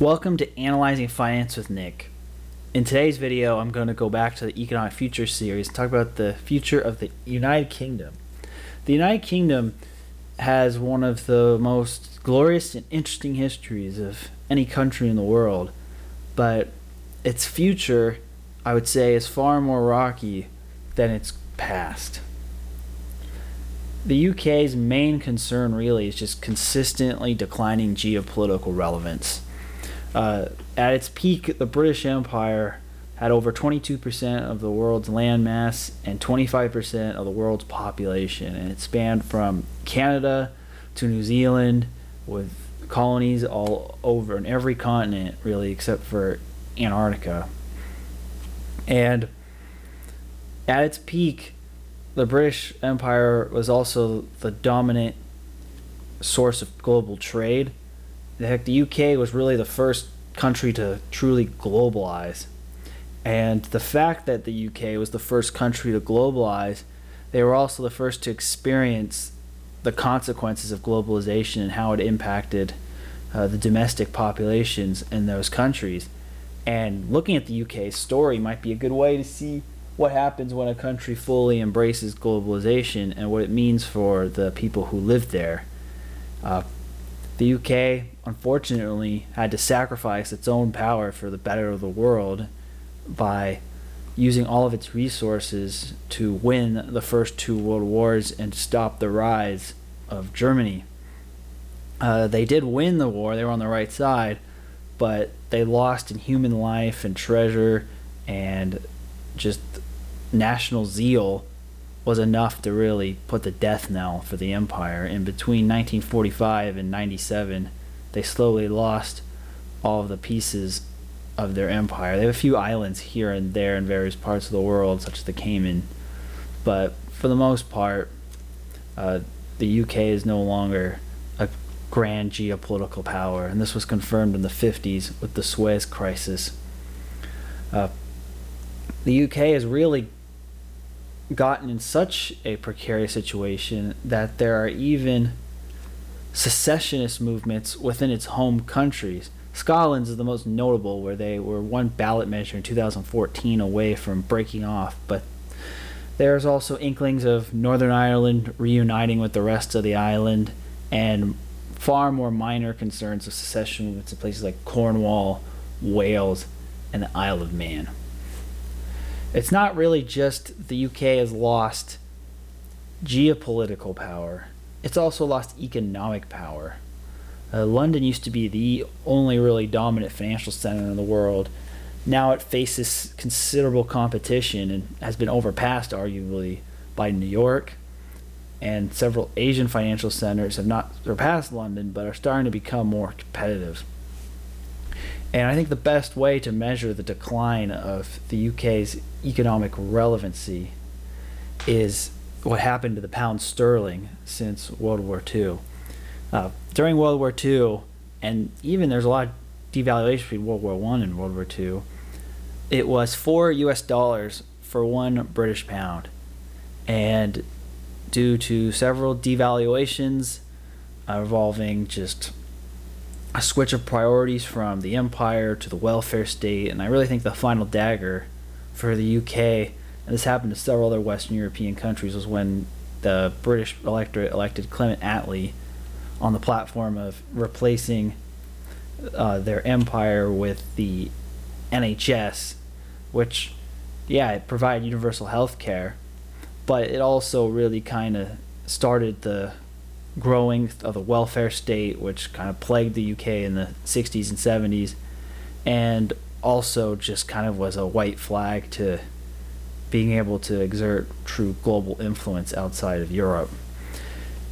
Welcome to Analyzing Finance with Nick. In today's video, I'm going to go back to the Economic Future series and talk about the future of the United Kingdom. The United Kingdom has one of the most glorious and interesting histories of any country in the world, but its future, I would say, is far more rocky than its past. The UK's main concern really is just consistently declining geopolitical relevance. Uh, at its peak, the British Empire had over 22% of the world's land mass and 25% of the world's population, and it spanned from Canada to New Zealand with colonies all over in every continent, really, except for Antarctica. And at its peak, the British Empire was also the dominant source of global trade. The heck, the UK was really the first country to truly globalize. And the fact that the UK was the first country to globalize, they were also the first to experience the consequences of globalization and how it impacted uh, the domestic populations in those countries. And looking at the UK's story might be a good way to see what happens when a country fully embraces globalization and what it means for the people who live there. Uh, the UK, unfortunately, had to sacrifice its own power for the better of the world by using all of its resources to win the first two world wars and stop the rise of Germany. Uh, they did win the war, they were on the right side, but they lost in human life and treasure and just national zeal was enough to really put the death knell for the empire. And between 1945 and 97, they slowly lost all of the pieces of their empire. They have a few islands here and there in various parts of the world, such as the Cayman, but for the most part, uh, the UK is no longer a grand geopolitical power, and this was confirmed in the 50s with the Suez Crisis. Uh, the UK has really gotten in such a precarious situation that there are even secessionist movements within its home countries Scotland's is the most notable, where they were one ballot measure in 2014 away from breaking off, but there's also inklings of Northern Ireland reuniting with the rest of the island, and far more minor concerns of secession movements in places like Cornwall, Wales, and the Isle of Man. It's not really just the UK has lost geopolitical power, it's also lost economic power. Uh, London used to be the only really dominant financial center in the world. Now it faces considerable competition and has been overpassed, arguably, by New York. And several Asian financial centers have not surpassed London, but are starting to become more competitive. And I think the best way to measure the decline of the UK's economic relevancy is what happened to the pound sterling since World War II. Uh, during World War II, and even there's a lot of devaluation between World War One and World War II. It was four U.S. dollars for one British pound, and due to several devaluations uh, involving just a switch of priorities from the empire to the welfare state, and I really think the final dagger for the UK, and this happened to several other Western European countries, was when the British electorate elected Clement Attlee on the platform of replacing uh, their empire with the NHS, which, yeah, it provided universal health care, but it also really kind of started the growing of the welfare state, which kind of plagued the UK in the 60s and 70s, and also just kind of was a white flag to being able to exert true global influence outside of Europe.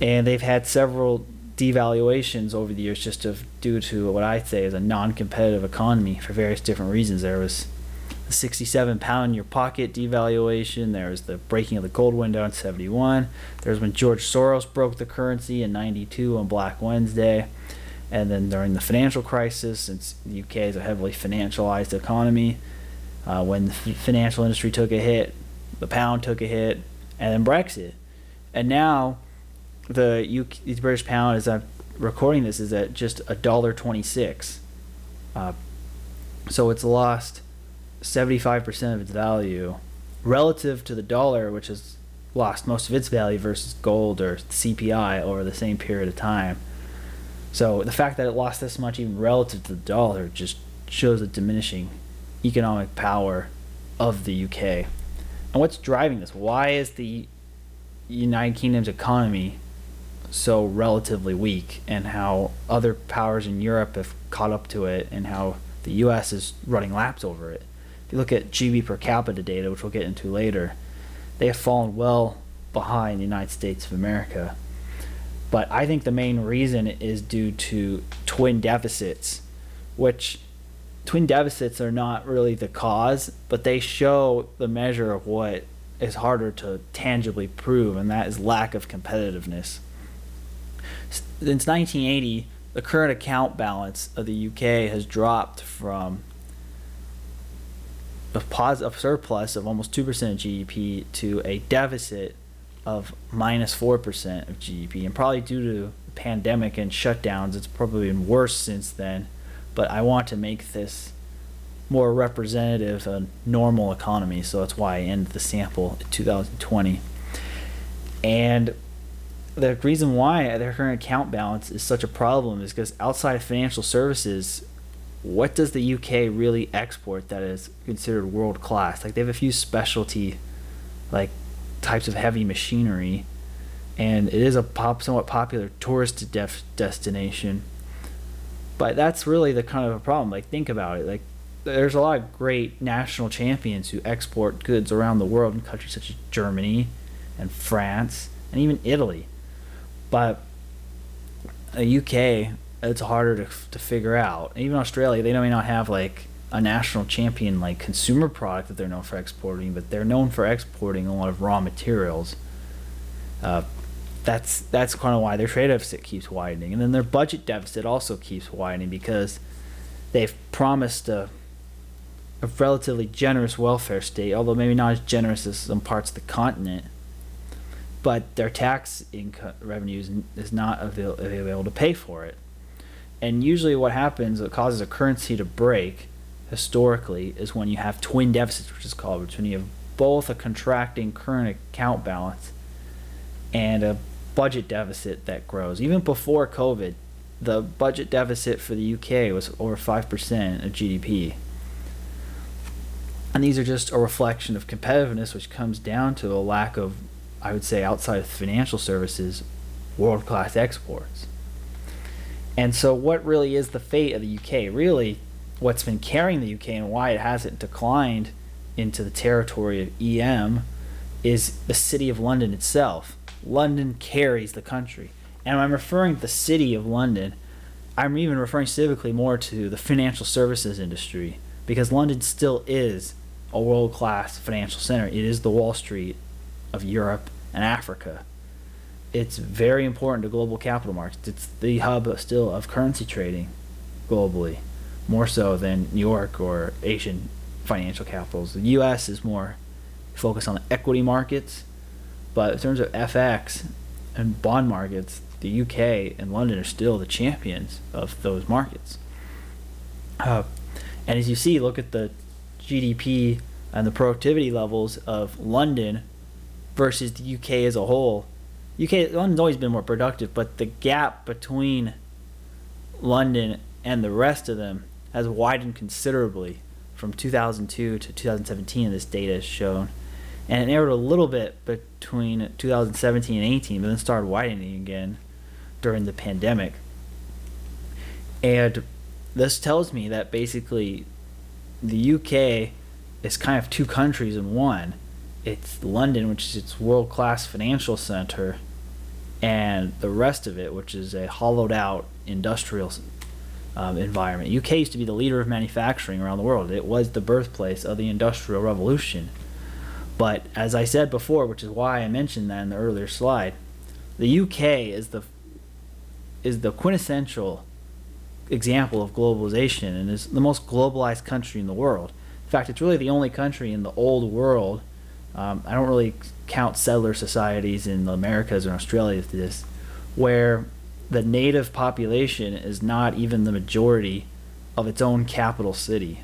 And they've had several devaluations over the years just of due to what I say is a non-competitive economy for various different reasons. There was the 67 pound in your pocket devaluation. There was the breaking of the gold window in 71. There's when George Soros broke the currency in 92 on Black Wednesday. And then during the financial crisis, since the UK is a heavily financialized economy, uh, when the financial industry took a hit, the pound took a hit, and then Brexit, and now the UK, the British pound as I'm recording this is at just a dollar twenty six. Uh, so it's lost seventy five percent of its value relative to the dollar, which has lost most of its value versus gold or CPI over the same period of time. So the fact that it lost this much, even relative to the dollar, just shows the diminishing economic power of the UK. And what's driving this? Why is the United Kingdom's economy so relatively weak, and how other powers in Europe have caught up to it, and how the US is running laps over it? If you look at GDP per capita data, which we'll get into later, they have fallen well behind the United States of America. But I think the main reason is due to twin deficits, which twin deficits are not really the cause, but they show the measure of what is harder to tangibly prove, and that is lack of competitiveness. Since 1980, the current account balance of the UK has dropped from a, surplus of almost 2% of GDP to a deficit of minus 4% of GDP. And probably due to the pandemic and shutdowns, it's probably been worse since then. But I want to make this more representative of a normal economy, so that's why I ended the sample in 2020. And the reason why their current account balance is such a problem is because outside of financial services, what does the UK really export that is considered world class? Like they have a few specialty, like types of heavy machinery, and it is a pop somewhat popular tourist def- destination. But that's really the kind of a problem. Like think about it. Like there's a lot of great national champions who export goods around the world in countries such as Germany and France and even Italy. But the UK it's harder to, to figure out. Even Australia, they may not have like a national champion like consumer product that they're known for exporting, but they're known for exporting a lot of raw materials. Uh, that's that's kind of why their trade deficit keeps widening, and then their budget deficit also keeps widening because they've promised a, a relatively generous welfare state, although maybe not as generous as some parts of the continent. But their tax income revenues is not avail- available to pay for it. And usually, what happens, what causes a currency to break historically, is when you have twin deficits, which is called, which when you have both a contracting current account balance and a budget deficit that grows. Even before COVID, the budget deficit for the UK was over 5% of GDP. And these are just a reflection of competitiveness, which comes down to a lack of, I would say, outside of financial services, world class exports. And so, what really is the fate of the UK? Really, what's been carrying the UK and why it hasn't declined into the territory of EM is the city of London itself. London carries the country. And I'm referring to the city of London, I'm even referring civically more to the financial services industry because London still is a world class financial center. It is the Wall Street of Europe and Africa it's very important to global capital markets. It's the hub still of currency trading globally, more so than New York or Asian financial capitals. The U.S. is more focused on the equity markets, but in terms of FX and bond markets, the UK and London are still the champions of those markets. Uh, and as you see, look at the GDP and the productivity levels of London versus the UK as a whole UK London's always been more productive, but the gap between London and the rest of them has widened considerably from 2002 to 2017. This data is shown, and it narrowed a little bit between 2017 and 18, but then started widening again during the pandemic. And this tells me that basically the UK is kind of two countries in one. It's London, which is its world class financial center, and the rest of it, which is a hollowed out industrial um, environment. UK used to be the leader of manufacturing around the world. It was the birthplace of the Industrial Revolution. But as I said before, which is why I mentioned that in the earlier slide, the UK is the is the quintessential example of globalization and is the most globalized country in the world. In fact, it's really the only country in the old world Um, I don't really count settler societies in the Americas or Australia to this, where the native population is not even the majority of its own capital city.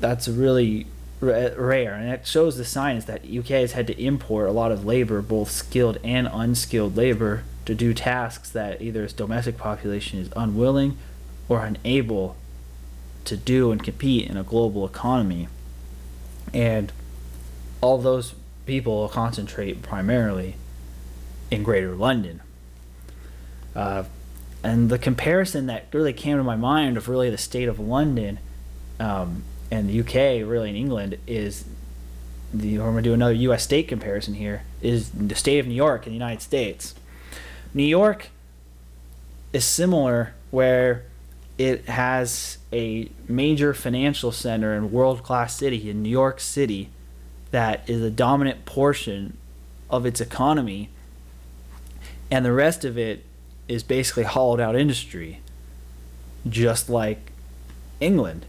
That's really rare, and it shows the signs that UK has had to import a lot of labor, both skilled and unskilled labor, to do tasks that either its domestic population is unwilling or unable to do and compete in a global economy. And all those people concentrate primarily in Greater London. Uh, and the comparison that really came to my mind of really the state of London um, and the UK, really in England, is the. I'm gonna do another U.S. state comparison here. Is the state of New York in the United States. New York is similar where it has a major financial center and world class city in New York City that is a dominant portion of its economy, and the rest of it is basically hollowed out industry, just like England.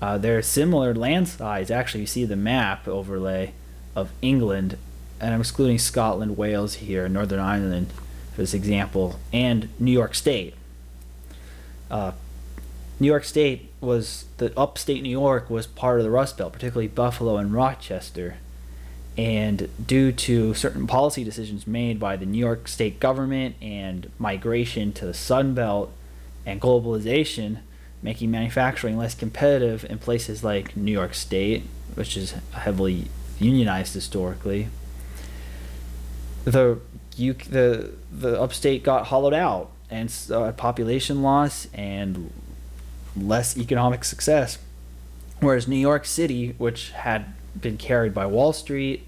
Uh, they're similar land size. Actually, you see the map overlay of England, and I'm excluding Scotland, Wales here, Northern Ireland for this example, and New York State. Uh, New York State was the upstate New York was part of the Rust Belt, particularly Buffalo and Rochester. And due to certain policy decisions made by the New York State government and migration to the Sun Belt and globalization, making manufacturing less competitive in places like New York State, which is heavily unionized historically. The you, the the upstate got hollowed out, and uh, population loss and less economic success. Whereas New York City, which had been carried by Wall Street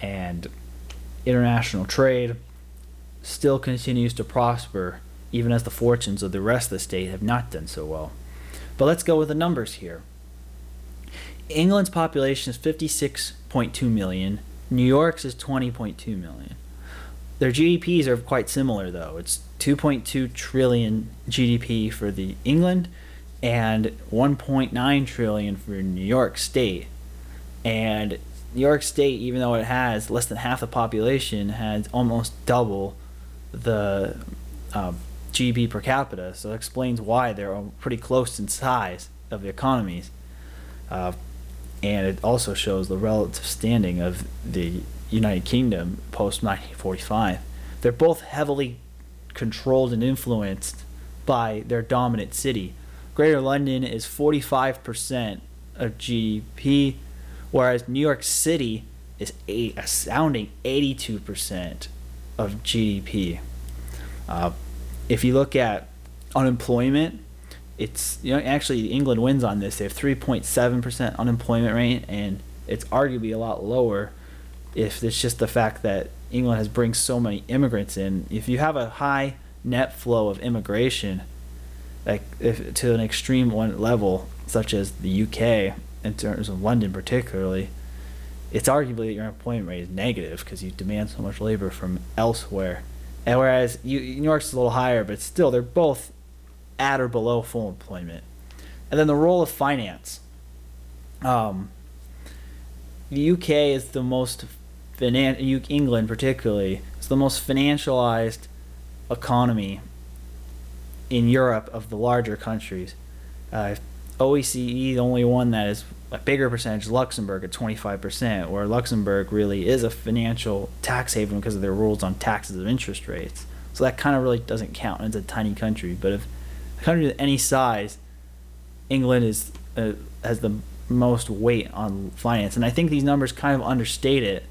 and international trade, still continues to prosper, even as the fortunes of the rest of the state have not done so well. But let's go with the numbers here. England's population is 56.2 million. New York's is 20.2 million. Their GDPs are quite similar though. It's 2.2 trillion GDP for the England and 1.9 trillion for New York State. And New York State, even though it has less than half the population, has almost double the uh, GDP per capita, so it explains why they're pretty close in size of the economies. Uh, and it also shows the relative standing of the United Kingdom post 1945. They're both heavily controlled and influenced by their dominant city. Greater London is 45% of GDP, whereas New York City is a astounding 82% of GDP. Uh, if you look at unemployment, it's you know actually England wins on this. They have 3.7% unemployment rate, and it's arguably a lot lower if it's just the fact that England has bring so many immigrants in. If you have a high net flow of immigration, like if to an extreme one level, such as the UK in terms of London particularly, it's arguably that your unemployment rate is negative because you demand so much labor from elsewhere. And whereas you, New York's a little higher, but still they're both at or below full employment. And then the role of finance. Um, the UK is the most finan- England particularly is the most financialized economy in Europe of the larger countries. Uh, OECD, the only one that is a bigger percentage, Luxembourg at 25%, where Luxembourg really is a financial tax haven because of their rules on taxes and interest rates. So that kind of really doesn't count. It's a tiny country, but if a country of any size, England is uh, has the most weight on finance, and I think these numbers kind of understate it,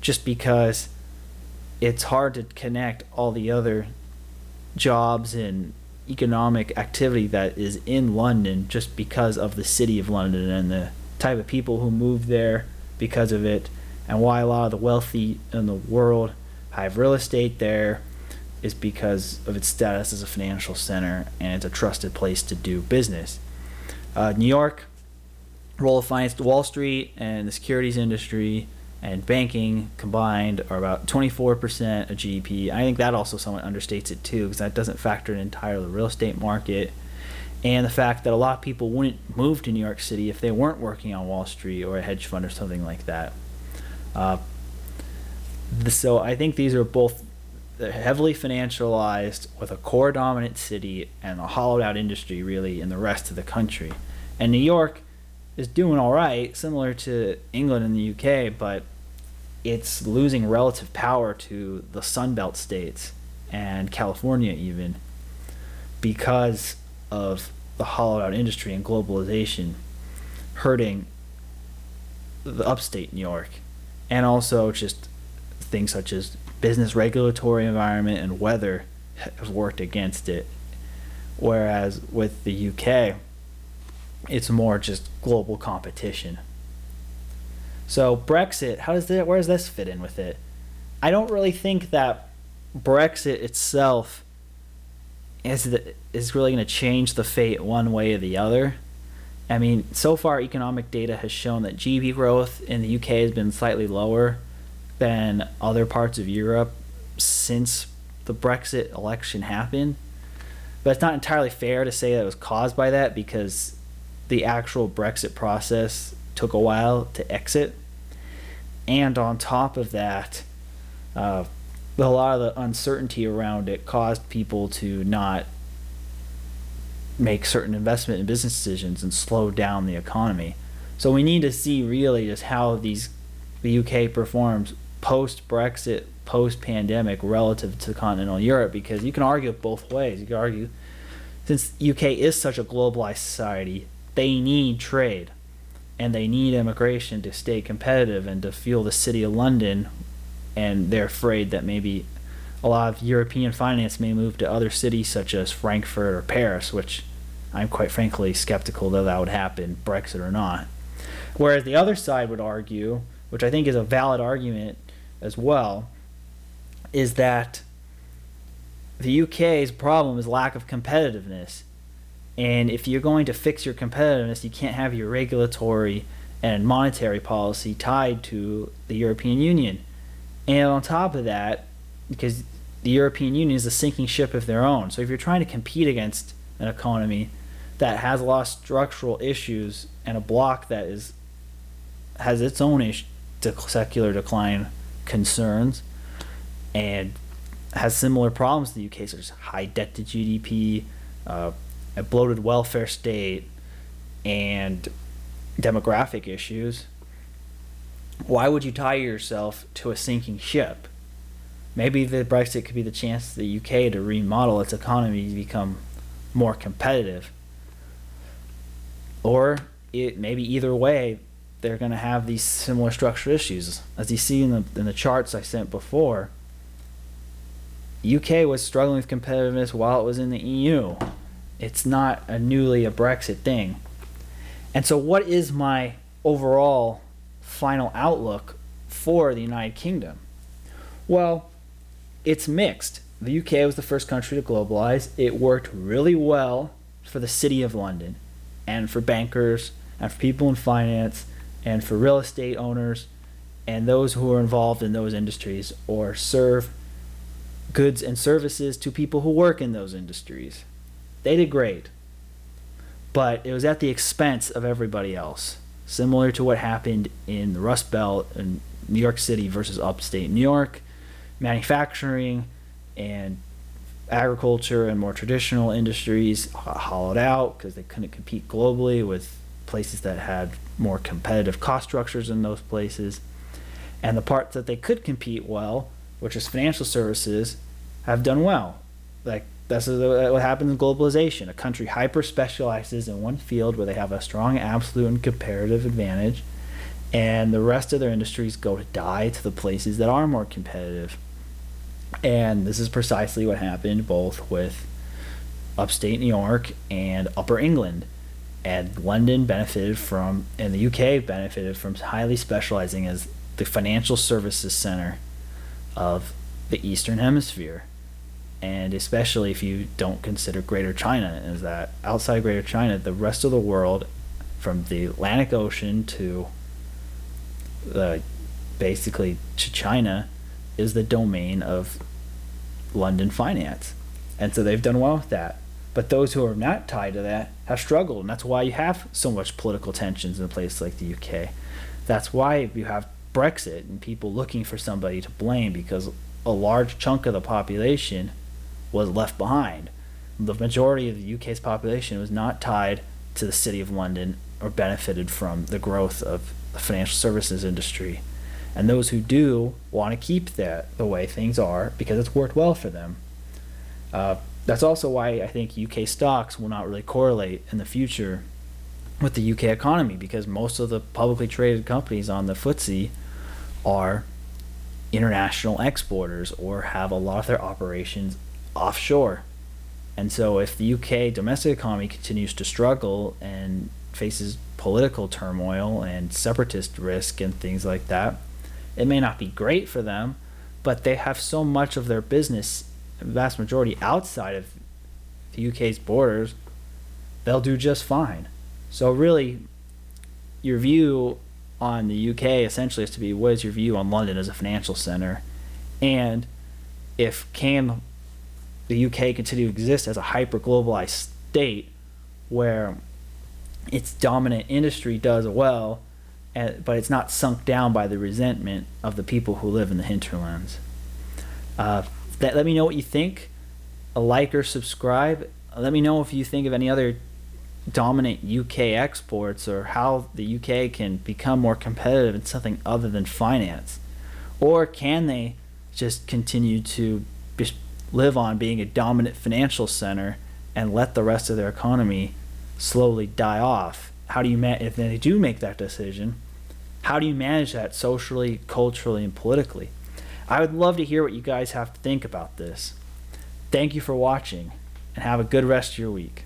just because it's hard to connect all the other jobs and economic activity that is in London just because of the city of London and the type of people who move there because of it, and why a lot of the wealthy in the world have real estate there is because of its status as a financial center and it's a trusted place to do business. Uh, New York, role of finance, Wall Street, and the securities industry and banking combined are about 24% of GDP. I think that also somewhat understates it too, because that doesn't factor in entirely the real estate market and the fact that a lot of people wouldn't move to New York City if they weren't working on Wall Street or a hedge fund or something like that. Uh, the, so I think these are both heavily financialized with a core dominant city and a hollowed out industry really in the rest of the country. And New York is doing all right, similar to England and the UK, but it's losing relative power to the Sunbelt states and California even because of the hollowed out industry and globalization hurting the upstate New York. And also just things such as business regulatory environment and weather have worked against it. Whereas with the UK it's more just global competition so Brexit how does that where does this fit in with it I don't really think that Brexit itself is the, is really going to change the fate one way or the other. I mean, so far economic data has shown that GDP growth in the UK has been slightly lower than other parts of Europe since the Brexit election happened. But it's not entirely fair to say that it was caused by that because the actual Brexit process took a while to exit. And on top of that, uh, a lot of the uncertainty around it caused people to not make certain investment and business decisions and slow down the economy. So we need to see really just how these the UK performs post Brexit, post pandemic relative to continental Europe because you can argue both ways. You can argue since UK is such a globalized society, they need trade and they need immigration to stay competitive and to fuel the city of London and they're afraid that maybe a lot of European finance may move to other cities such as Frankfurt or Paris, which I'm quite frankly skeptical that that would happen, Brexit or not. Whereas the other side would argue, which I think is a valid argument as well, is that the UK's problem is lack of competitiveness. And if you're going to fix your competitiveness, you can't have your regulatory and monetary policy tied to the European Union. And on top of that, because the European Union is a sinking ship of their own. So if you're trying to compete against an economy that has a lot of structural issues and a bloc that is has its own ish, secular decline concerns and has similar problems to the UK, such as high debt to GDP, uh, a bloated welfare state, and demographic issues why would you tie yourself to a sinking ship? Maybe the Brexit could be the chance for the UK to remodel its economy to become more competitive. Or it maybe either way, they're going to have these similar structural issues. As you see in the in the charts I sent before, UK was struggling with competitiveness while it was in the EU. It's not a newly a Brexit thing. And so what is my overall final outlook for the United Kingdom? Well, it's mixed. The UK was the first country to globalize. It worked really well for the City of London and for bankers and for people in finance and for real estate owners and those who are involved in those industries or serve goods and services to people who work in those industries. They did great. But it was at the expense of everybody else similar to what happened in the Rust Belt in New York City versus upstate New York. Manufacturing and agriculture and more traditional industries hollowed out because they couldn't compete globally with places that had more competitive cost structures in those places. And the parts that they could compete well, which is financial services, have done well. Like that's what happens in globalization. A country hyper specializes in one field where they have a strong absolute and comparative advantage, and the rest of their industries go to die to the places that are more competitive. And this is precisely what happened both with upstate New York and upper England. And London benefited from, and the UK benefited from highly specializing as the financial services center of the Eastern Hemisphere and especially if you don't consider Greater China, is that outside Greater China, the rest of the world, from the Atlantic Ocean to the basically to China, is the domain of London finance, and so they've done well with that. But those who are not tied to that have struggled, and that's why you have so much political tensions in a place like the UK. That's why you have Brexit and people looking for somebody to blame because a large chunk of the population was left behind. The majority of the UK's population was not tied to the City of London or benefited from the growth of the financial services industry. And those who do want to keep that the way things are because it's worked well for them. Uh, that's also why I think UK stocks will not really correlate in the future with the UK economy because most of the publicly traded companies on the FTSE are international exporters or have a lot of their operations offshore. And so if the UK domestic economy continues to struggle and faces political turmoil and separatist risk and things like that, it may not be great for them, but they have so much of their business, vast majority outside of the UK's borders, they'll do just fine. So really, your view on the UK essentially is to be what is your view on London as a financial center, and if can the UK continue to exist as a hyper globalized state where its dominant industry does well, but it's not sunk down by the resentment of the people who live in the hinterlands. Uh, that, let me know what you think. A like or subscribe. Let me know if you think of any other dominant UK exports or how the UK can become more competitive in something other than finance? Or can they just continue to live on being a dominant financial center and let the rest of their economy slowly die off? How do you if they do make that decision? How do you manage that socially, culturally, and politically? I would love to hear what you guys have to think about this. Thank you for watching and have a good rest of your week.